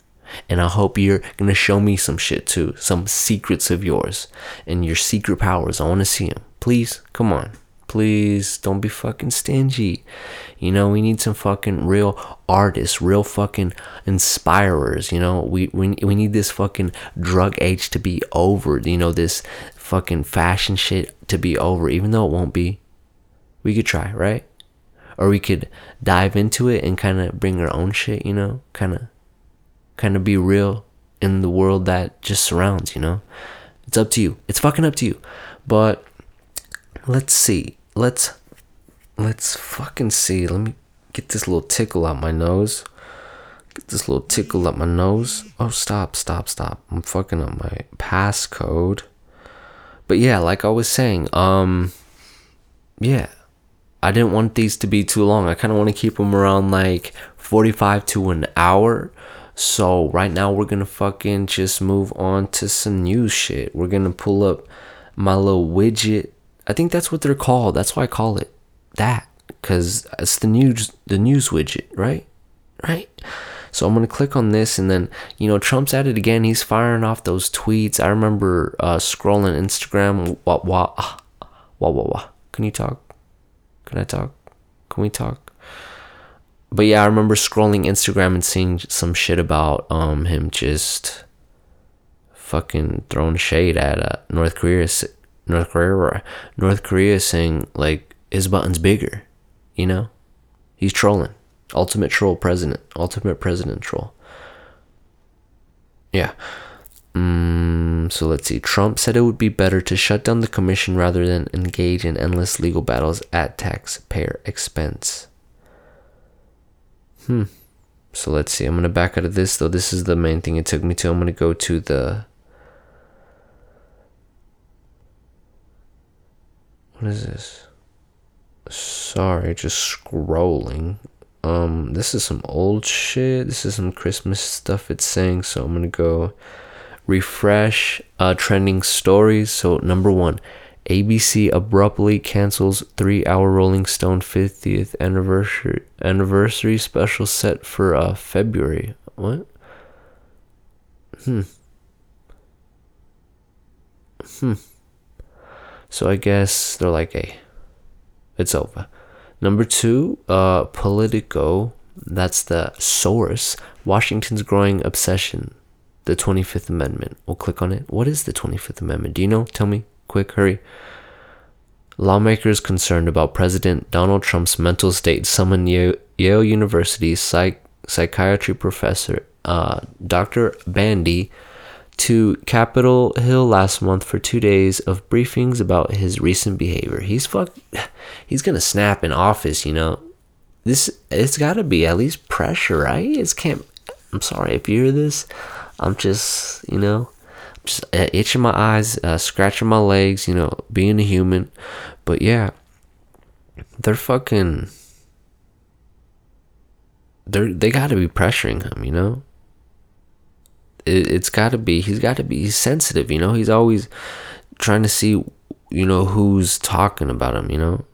And I hope you're gonna show me some shit too. Some secrets of yours and your secret powers. I wanna see them. Please, come on. Please don't be fucking stingy. You know, we need some fucking real artists, real fucking inspirers. You know, we, we, we need this fucking drug age to be over. You know, this fucking fashion shit to be over, even though it won't be. We could try, right? Or we could dive into it and kind of bring our own shit, you know, kind of, kind of be real in the world that just surrounds, you know. It's up to you. It's fucking up to you. But let's see. Let's let's fucking see. Let me get this little tickle out my nose. Get this little tickle up my nose. Oh, stop, stop, stop. I'm fucking up my passcode. But yeah, like I was saying, um, yeah, I didn't want these to be too long. I kind of want to keep them around like 45 to an hour. So right now we're gonna fucking just move on to some news shit. We're gonna pull up my little widget. I think that's what they're called. That's why I call it that, cause it's the news the news widget, right? Right. So I'm gonna click on this, and then you know Trump's at it again. He's firing off those tweets. I remember uh, scrolling Instagram. What what what what what? Can you talk? Can I talk? Can we talk? But yeah, I remember scrolling Instagram and seeing some shit about um him just fucking throwing shade at uh, North Korea. North Korea, North Korea is saying like his button's bigger. You know, he's trolling. Ultimate troll president. Ultimate president troll. Yeah. Mm, so let's see. Trump said it would be better to shut down the commission rather than engage in endless legal battles at taxpayer expense. Hmm. So let's see. I'm going to back out of this, though. This is the main thing it took me to. I'm going to go to the. What is this? Sorry, just scrolling. Um, this is some old shit. This is some Christmas stuff it's saying. So I'm to go refresh uh, trending stories. So, number one, ABC abruptly cancels three hour Rolling Stone 50th anniversary anniversary special set for uh, February. What? Hmm. Hmm. So I guess they're like, hey, it's over. Number two, uh, Politico. That's the source. Washington's growing obsession. The 25th Amendment. We'll click on it. What is the 25th Amendment? Do you know? Tell me. Quick, hurry. Lawmakers concerned about President Donald Trump's mental state summoned Yale, Yale University psych, psychiatry professor uh, Dr. Bandy to Capitol Hill last month for two days of briefings about his recent behavior. He's fuck, he's gonna snap in office, you know. This it's gotta be at least pressure, right? It's can't. I'm sorry if you hear this. I'm just, you know, just uh, itching my eyes, uh, scratching my legs, you know, being a human. But yeah, they're fucking. They're they gotta be pressuring him, you know it, it's got to be he's got to be sensitive you know? He's always trying to see you know who's talking about him you know?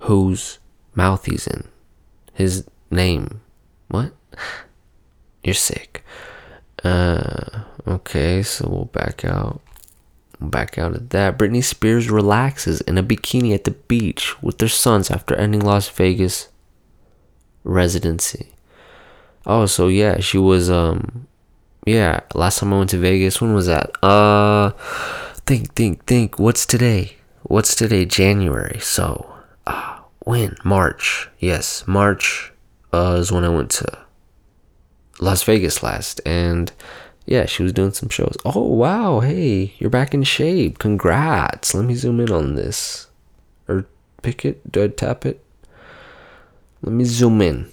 Whose mouth he's in. His name. What? You're sick. Uh okay so we'll back out. Back out of that. Britney spears relaxes in a bikini at the beach with their sons after ending las vegas residency. Oh so yeah she was um yeah, last time I went to Vegas, when was that? Uh, think, think, think. What's today? What's today? January. So, uh, when? March. Yes, March uh, is when I went to Las Vegas last. And yeah, she was doing some shows. Oh, wow. Hey, you're back in shape. Congrats. Let me zoom in on this. Or pick it. Do I tap it? Let me zoom in.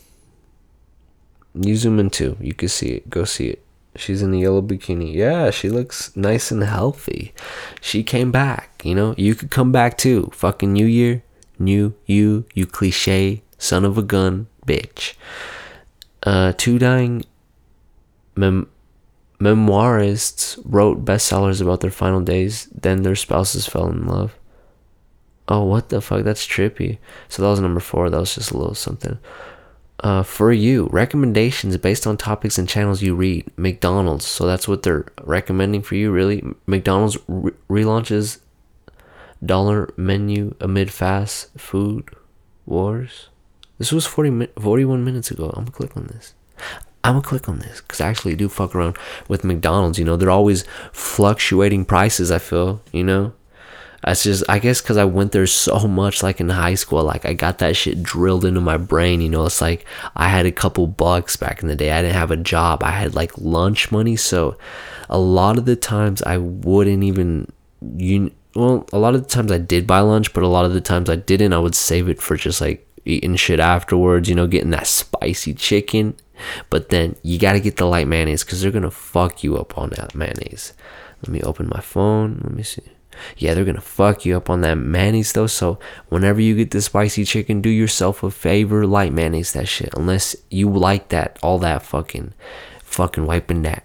You zoom in too. You can see it. Go see it. She's in a yellow bikini. Yeah, she looks nice and healthy. She came back, you know? You could come back too. Fucking New Year, new you, you cliche, son of a gun, bitch. Uh, two dying mem- memoirists wrote bestsellers about their final days, then their spouses fell in love. Oh, what the fuck? That's trippy. So that was number four. That was just a little something. Uh, for you, recommendations based on topics and channels you read. McDonald's. So that's what they're recommending for you, really. McDonald's re- relaunches dollar menu amid fast food wars. This was 40 mi- 41 minutes ago. I'm gonna click on this. I'm gonna click on this because I actually do fuck around with McDonald's. You know, they're always fluctuating prices. I feel, you know, that's just I guess because I went there so much, like in high school, like I got that shit drilled into my brain. You know, it's like I had a couple bucks back in the day. I didn't have a job. I had like lunch money, so a lot of the times I wouldn't even you. Well, a lot of the times I did buy lunch, but a lot of the times I didn't. I would save it for just like eating shit afterwards. You know, getting that spicy chicken. But then you gotta get the light mayonnaise because they're gonna fuck you up on that mayonnaise. Let me open my phone. Let me see. Yeah, they're gonna fuck you up on that mayonnaise though. So whenever you get the spicy chicken, do yourself a favor, light mayonnaise that shit. Unless you like that, all that fucking, fucking wiping that,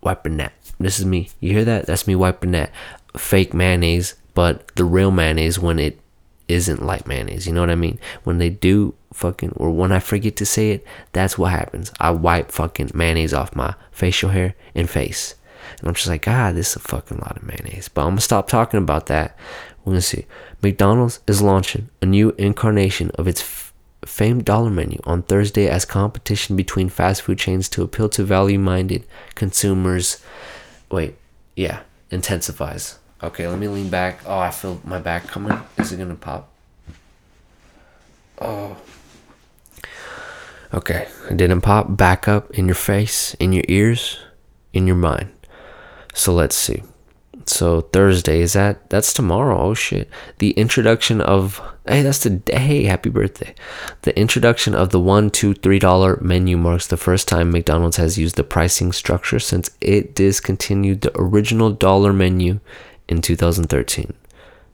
wiping that. This is me. You hear that? That's me wiping that fake mayonnaise, but the real mayonnaise when it isn't light mayonnaise. You know what I mean? When they do fucking, or when I forget to say it, that's what happens. I wipe fucking mayonnaise off my facial hair and face. And I'm just like, God, this is a fucking lot of mayonnaise. But I'm gonna stop talking about that. We're gonna see. McDonald's is launching a new incarnation of its f- famed dollar menu on Thursday as competition between fast food chains to appeal to value-minded consumers. Wait, yeah, intensifies. Okay, let me lean back. Oh, I feel my back coming. Is it gonna pop? Oh. Okay, it didn't pop. Back up in your face, in your ears, in your mind. So let's see. So Thursday is that that's tomorrow. Oh shit. The introduction of hey, that's the day. Happy birthday. The introduction of the one, two, three dollar menu marks the first time McDonald's has used the pricing structure since it discontinued the original dollar menu in 2013.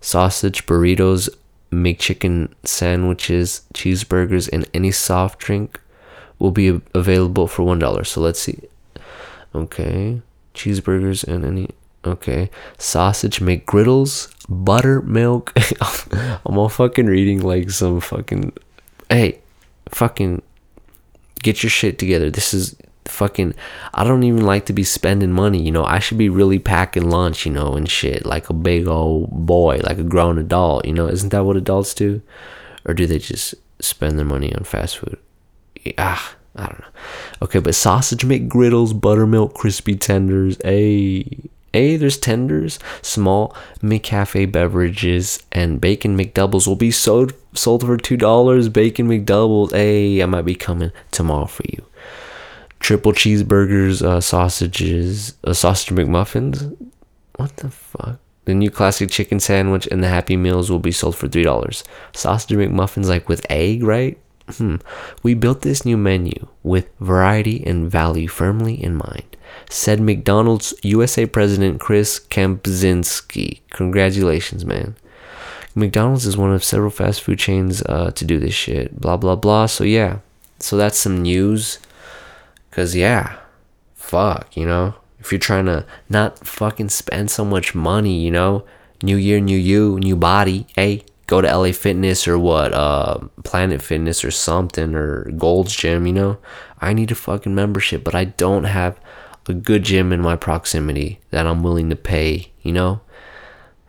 Sausage, burritos, McChicken sandwiches, cheeseburgers, and any soft drink will be available for one dollar. So let's see. Okay, cheeseburgers and any. Okay, sausage McGriddles, buttermilk. I'm all fucking reading like some fucking. Hey, fucking, get your shit together. This is fucking. I don't even like to be spending money. You know, I should be really packing lunch. You know, and shit like a big old boy, like a grown adult. You know, isn't that what adults do, or do they just spend their money on fast food? Ah, I don't know. Okay, but sausage McGriddles, buttermilk crispy tenders, a a there's tenders, small McCafe beverages, and bacon McDoubles will be sold sold for two dollars. Bacon McDoubles, a I might be coming tomorrow for you. Triple cheeseburgers, uh, sausages, uh, sausage McMuffins. What the fuck? The new classic chicken sandwich and the Happy Meals will be sold for three dollars. Sausage McMuffins like with egg, right? Hmm. We built this new menu with variety and value firmly in mind, said McDonald's USA President Chris Kempczynski. Congratulations, man. McDonald's is one of several fast food chains uh, to do this shit. Blah, blah, blah. So, yeah. So, that's some news. Because, yeah. Fuck, you know? If you're trying to not fucking spend so much money, you know? New year, new you, new body. Hey, go to LA Fitness or what, uh, Planet Fitness or something or Gold's Gym, you know? I need a fucking membership, but I don't have a good gym in my proximity that I'm willing to pay, you know,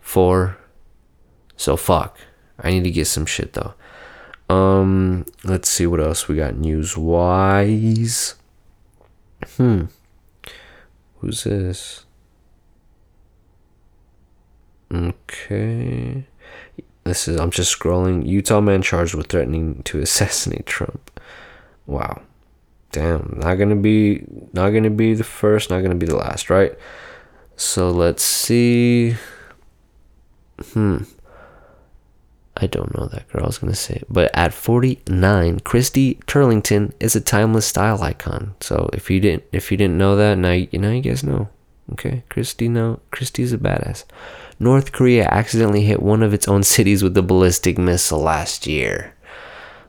for. So fuck. I need to get some shit though. Um, let's see what else we got news wise. Hmm. Who's this? Okay. This is I'm just scrolling. Utah man charged with threatening to assassinate Trump. Wow. Damn. Not gonna be not gonna be the first, not gonna be the last, right? So let's see. Hmm. I don't know that girl. I was gonna say, it. but at 49, Christy Turlington is a timeless style icon. So if you didn't, if you didn't know that, now you now you guys know. Okay, Christy, no, Christy's a badass. North Korea accidentally hit one of its own cities with a ballistic missile last year.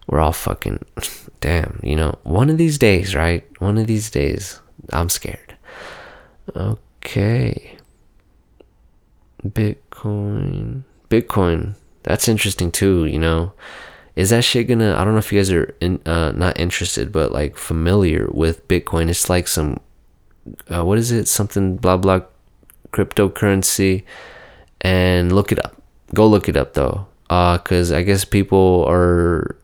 We're all fucking, damn. You know, one of these days, right? One of these days, I'm scared. Okay. Bitcoin. Bitcoin. That's interesting too, you know. Is that shit gonna I don't know if you guys are in, uh not interested but like familiar with Bitcoin. It's like some uh, what is it? Something blah blah cryptocurrency and look it up. Go look it up though. Uh cuz I guess people are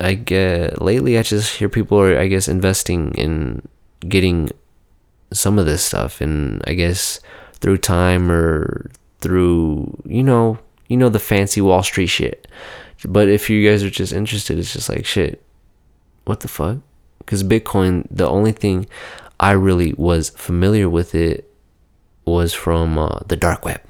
I get lately I just hear people are I guess investing in getting some of this stuff and I guess through time or through you know you know the fancy Wall Street shit. But if you guys are just interested, it's just like shit. What the fuck? Because Bitcoin, the only thing I really was familiar with it was from uh, the dark web.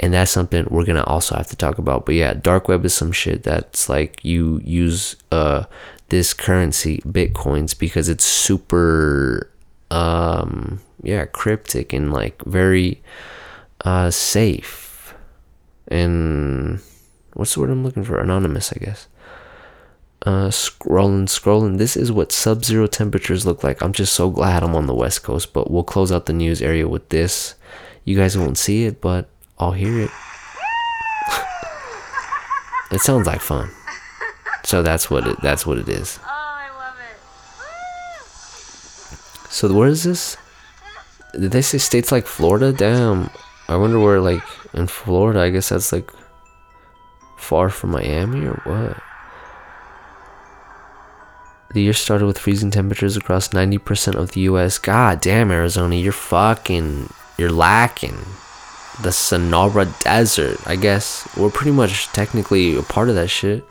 And that's something we're gonna also have to talk about. But yeah, dark web is some shit that's like you use uh this currency, bitcoins, because it's super um yeah, cryptic and like very uh safe. And what's the word I'm looking for? Anonymous, I guess. Uh, scrolling, scrolling. This is what sub-zero temperatures look like. I'm just so glad I'm on the west coast. But we'll close out the news area with this. You guys won't see it, but I'll hear it. it sounds like fun. So that's what it. That's what it is. Oh, I love it. So where is this? Did they say states like Florida? Damn. I wonder where like in Florida. I guess that's like far from Miami or what? The year started with freezing temperatures across 90% of the US. God damn, Arizona, you're fucking, you're lacking. The Sonora Desert, I guess. We're pretty much technically a part of that shit.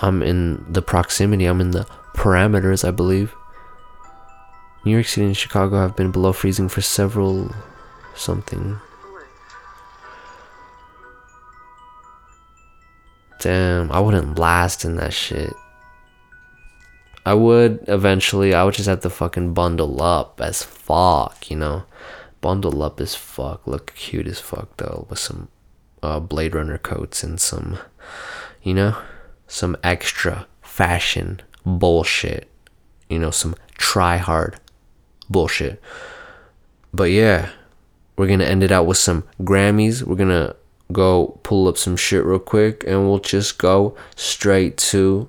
I'm in the proximity, I'm in the parameters, I believe. New York City and Chicago have been below freezing for several something. Damn, I wouldn't last in that shit. I would eventually. I would just have to fucking bundle up as fuck, you know? Bundle up as fuck. Look cute as fuck, though, with some uh, Blade Runner coats and some, you know, some extra fashion bullshit. You know, some try hard bullshit. But yeah, we're gonna end it out with some Grammys. We're gonna go pull up some shit real quick and we'll just go straight to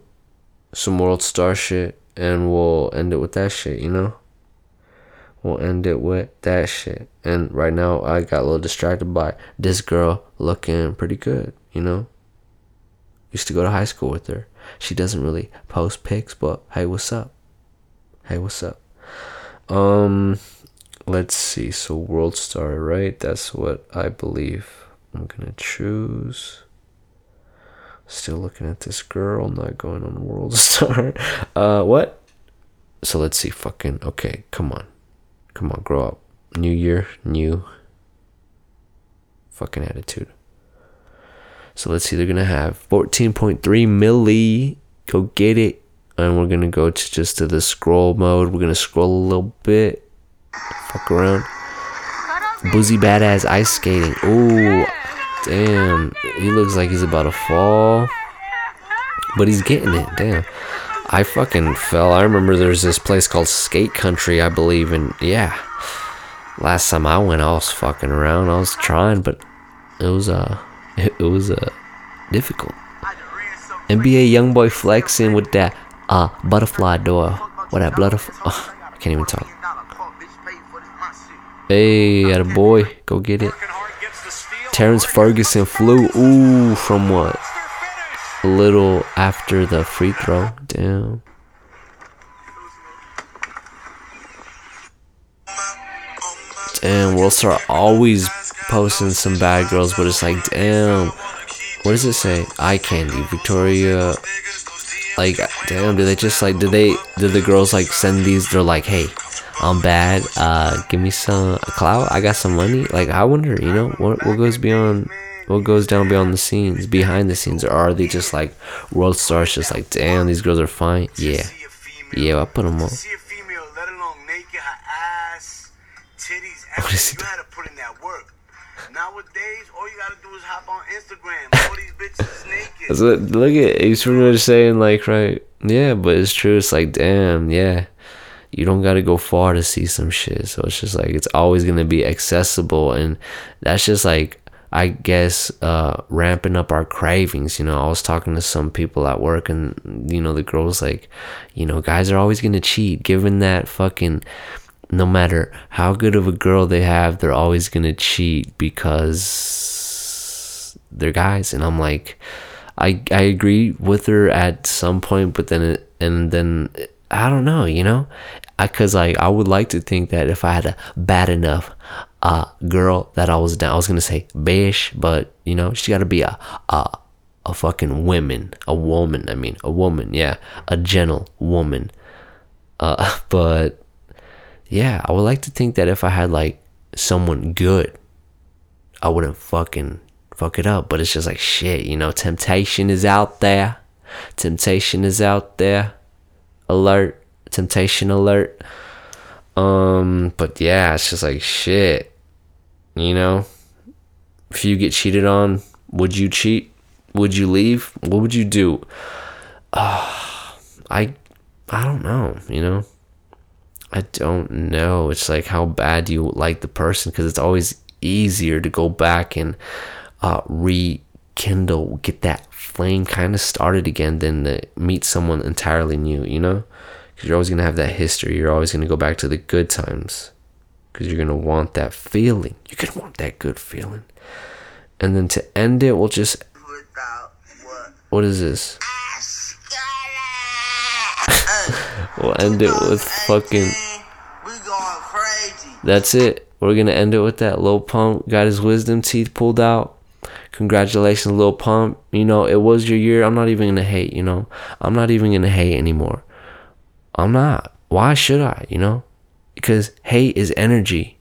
some world star shit and we'll end it with that shit, you know? We'll end it with that shit. And right now I got a little distracted by this girl looking pretty good, you know? Used to go to high school with her. She doesn't really post pics, but hey, what's up? Hey, what's up? Um let's see. So world star, right? That's what I believe. I'm gonna choose. Still looking at this girl, not going on World Star. Uh, what? So let's see. Fucking okay. Come on, come on. Grow up. New year, new. Fucking attitude. So let's see. They're gonna have 14.3 milli. Go get it. And we're gonna go to just to the scroll mode. We're gonna scroll a little bit. Fuck around. Boozy badass ice skating. Ooh, damn. He looks like he's about to fall. But he's getting it. Damn. I fucking fell. I remember there's this place called Skate Country, I believe, and yeah. Last time I went, I was fucking around. I was trying, but it was uh, it, was uh, difficult. NBA YoungBoy flexing with that uh butterfly door. What that butterfly? Oh, I can't even talk. Hey, at a boy, go get it. Terrence Ferguson flew. Ooh, from what? A little after the free throw. Damn. Damn, World Star always posting some bad girls, but it's like, damn. What does it say? Eye candy, Victoria. Like, damn, do they just like, do they, do the girls like send these? They're like, hey, I'm bad. Uh, give me some clout. I got some money. Like, I wonder, you know, what what goes beyond, what goes down beyond the scenes, behind the scenes, or are they just like world stars? Just like, damn, these girls are fine. Yeah, yeah, I put them on. Female, let alone naked, her ass, titties, What is everything. You had to put in that work. Nowadays, all you gotta do is hop on Instagram. All these bitches naked. Look at he's pretty much saying like right, yeah, but it's true. It's like, damn, yeah, you don't got to go far to see some shit. So it's just like it's always going to be accessible and that's just like I guess uh ramping up our cravings, you know. I was talking to some people at work and you know the girls like, you know, guys are always to cheat given that fucking no matter how good of a girl they have, they're always to cheat because they're guys and I'm like I I agree with her at some point, but then it, and then I don't know, you know, because like I would like to think that if I had a bad enough uh girl that I was down, I was gonna say bish, but you know she got to be a a a fucking woman, a woman. I mean, a woman, yeah, a gentle woman. Uh, but yeah, I would like to think that if I had like someone good, I wouldn't fucking fuck it up. But it's just like shit, you know. Temptation is out there. Temptation is out there. Alert. Temptation alert. Um, but yeah, it's just like shit. You know, if you get cheated on, would you cheat? Would you leave? What would you do? Uh, I, I don't know. You know, I don't know. It's like how bad you like the person? Because it's always easier to go back and uh, rekindle, get that flame kind of started again than to meet someone entirely new. You know, because you're always gonna have that history. You're always gonna go back to the good times because you're gonna want that feeling. You're gonna want that good feeling. And then to end it, we'll just what? is this? We'll end it with fucking. Going. That's it. We're gonna end it with that. Lil Pump got his wisdom teeth pulled out. Congratulations, Lil Pump. You know it was your year. I'm not even gonna hate. You know I'm not even gonna hate anymore. I'm not. Why should I? You know, because hate is energy,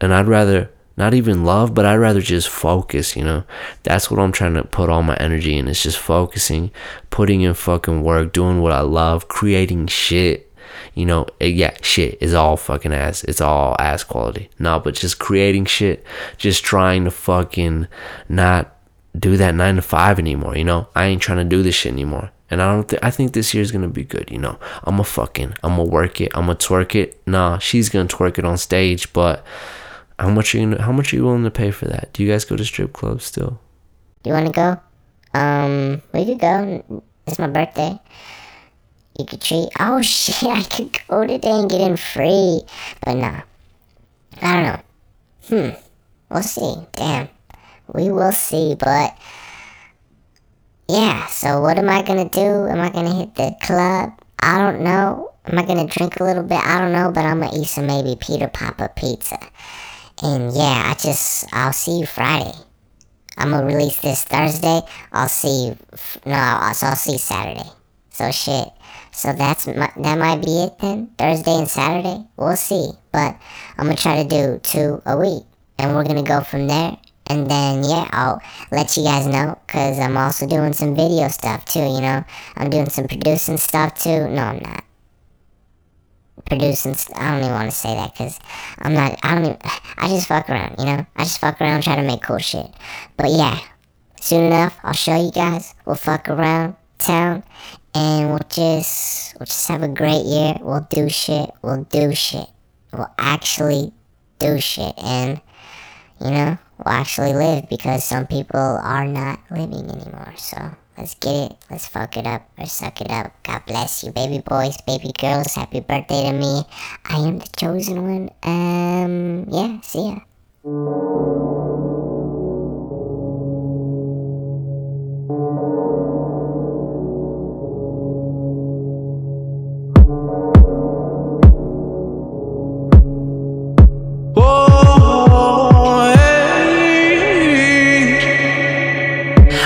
and I'd rather not even love, but I'd rather just focus. You know, that's what I'm trying to put all my energy in. It's just focusing, putting in fucking work, doing what I love, creating shit. You know, eh, yeah, shit is all fucking ass. It's all ass quality. No, but just creating shit, just trying to fucking not do that nine to five anymore. You know, I ain't trying to do this shit anymore. And I don't think I think this year's gonna be good. You know, I'm gonna fucking I'm gonna work it. I'm gonna twerk it. Nah, she's gonna twerk it on stage. But how much are you gonna, how much are you willing to pay for that? Do you guys go to strip clubs still? You wanna go? Um, we could go. It's my birthday. You could treat. Oh shit, I could go today and get in free. But nah. I don't know. Hmm. We'll see. Damn. We will see, but. Yeah, so what am I gonna do? Am I gonna hit the club? I don't know. Am I gonna drink a little bit? I don't know, but I'm gonna eat some maybe Peter Piper pizza. And yeah, I just. I'll see you Friday. I'm gonna release this Thursday. I'll see you. No, so I'll see Saturday. So shit. So that's that might be it then. Thursday and Saturday. We'll see. But I'm gonna try to do two a week, and we're gonna go from there. And then yeah, I'll let you guys know because I'm also doing some video stuff too. You know, I'm doing some producing stuff too. No, I'm not producing. St- I don't even want to say that because I'm not. I don't even. I just fuck around. You know, I just fuck around, try to make cool shit. But yeah, soon enough, I'll show you guys. We'll fuck around town, and we'll just we'll just have a great year. We'll do shit. We'll do shit. We'll actually do shit, and you know, we'll actually live because some people are not living anymore. So let's get it. Let's fuck it up or suck it up. God bless you, baby boys, baby girls. Happy birthday to me. I am the chosen one. Um, yeah. See ya.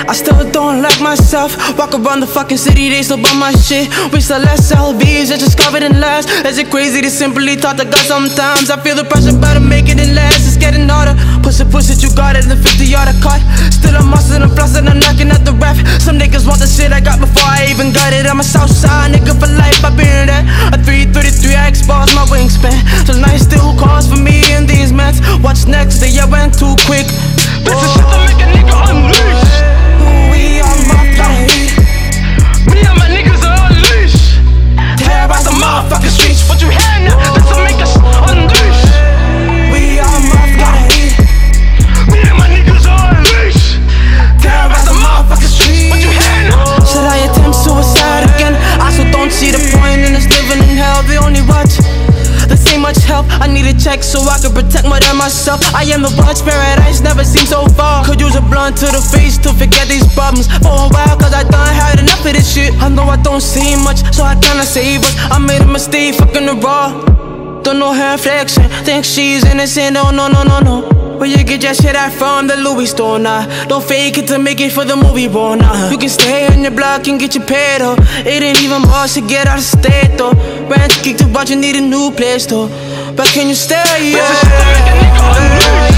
I still don't like myself. Walk around the fucking city, they still buy my shit. We still less LVs, it's just covered in less. Is it crazy to simply talk to God sometimes? I feel the pressure, better make it in less. It's getting harder. Push it, push it, you got it. The 50 yard cut. Still I'm muscling and flossing, I'm knocking at the ref. Some niggas want the shit I got before I even got it. I'm a Southside nigga for life, I've been that. A 333 X bars, my wingspan. So Tonight still calls for me in these mats. What's next? They yeah, went too quick. This is shit to make a nigga unleash. Myself. I am the watch paradise, never seemed so far. Could use a blunt to the face to forget these problems. A while, cause I done had enough of this shit. I know I don't see much, so I cannot save us. I made a mistake, fucking the raw. Don't know her inflection. Think she's innocent. No, no, no, no, no. Where you get your shit at from the Louis store, nah. Don't fake it to make it for the movie, bro, nah. You can stay on your block and get your though. It ain't even boss to get out of state, though. Rent kick to watch, you need a new place, though. But can you stay, yeah?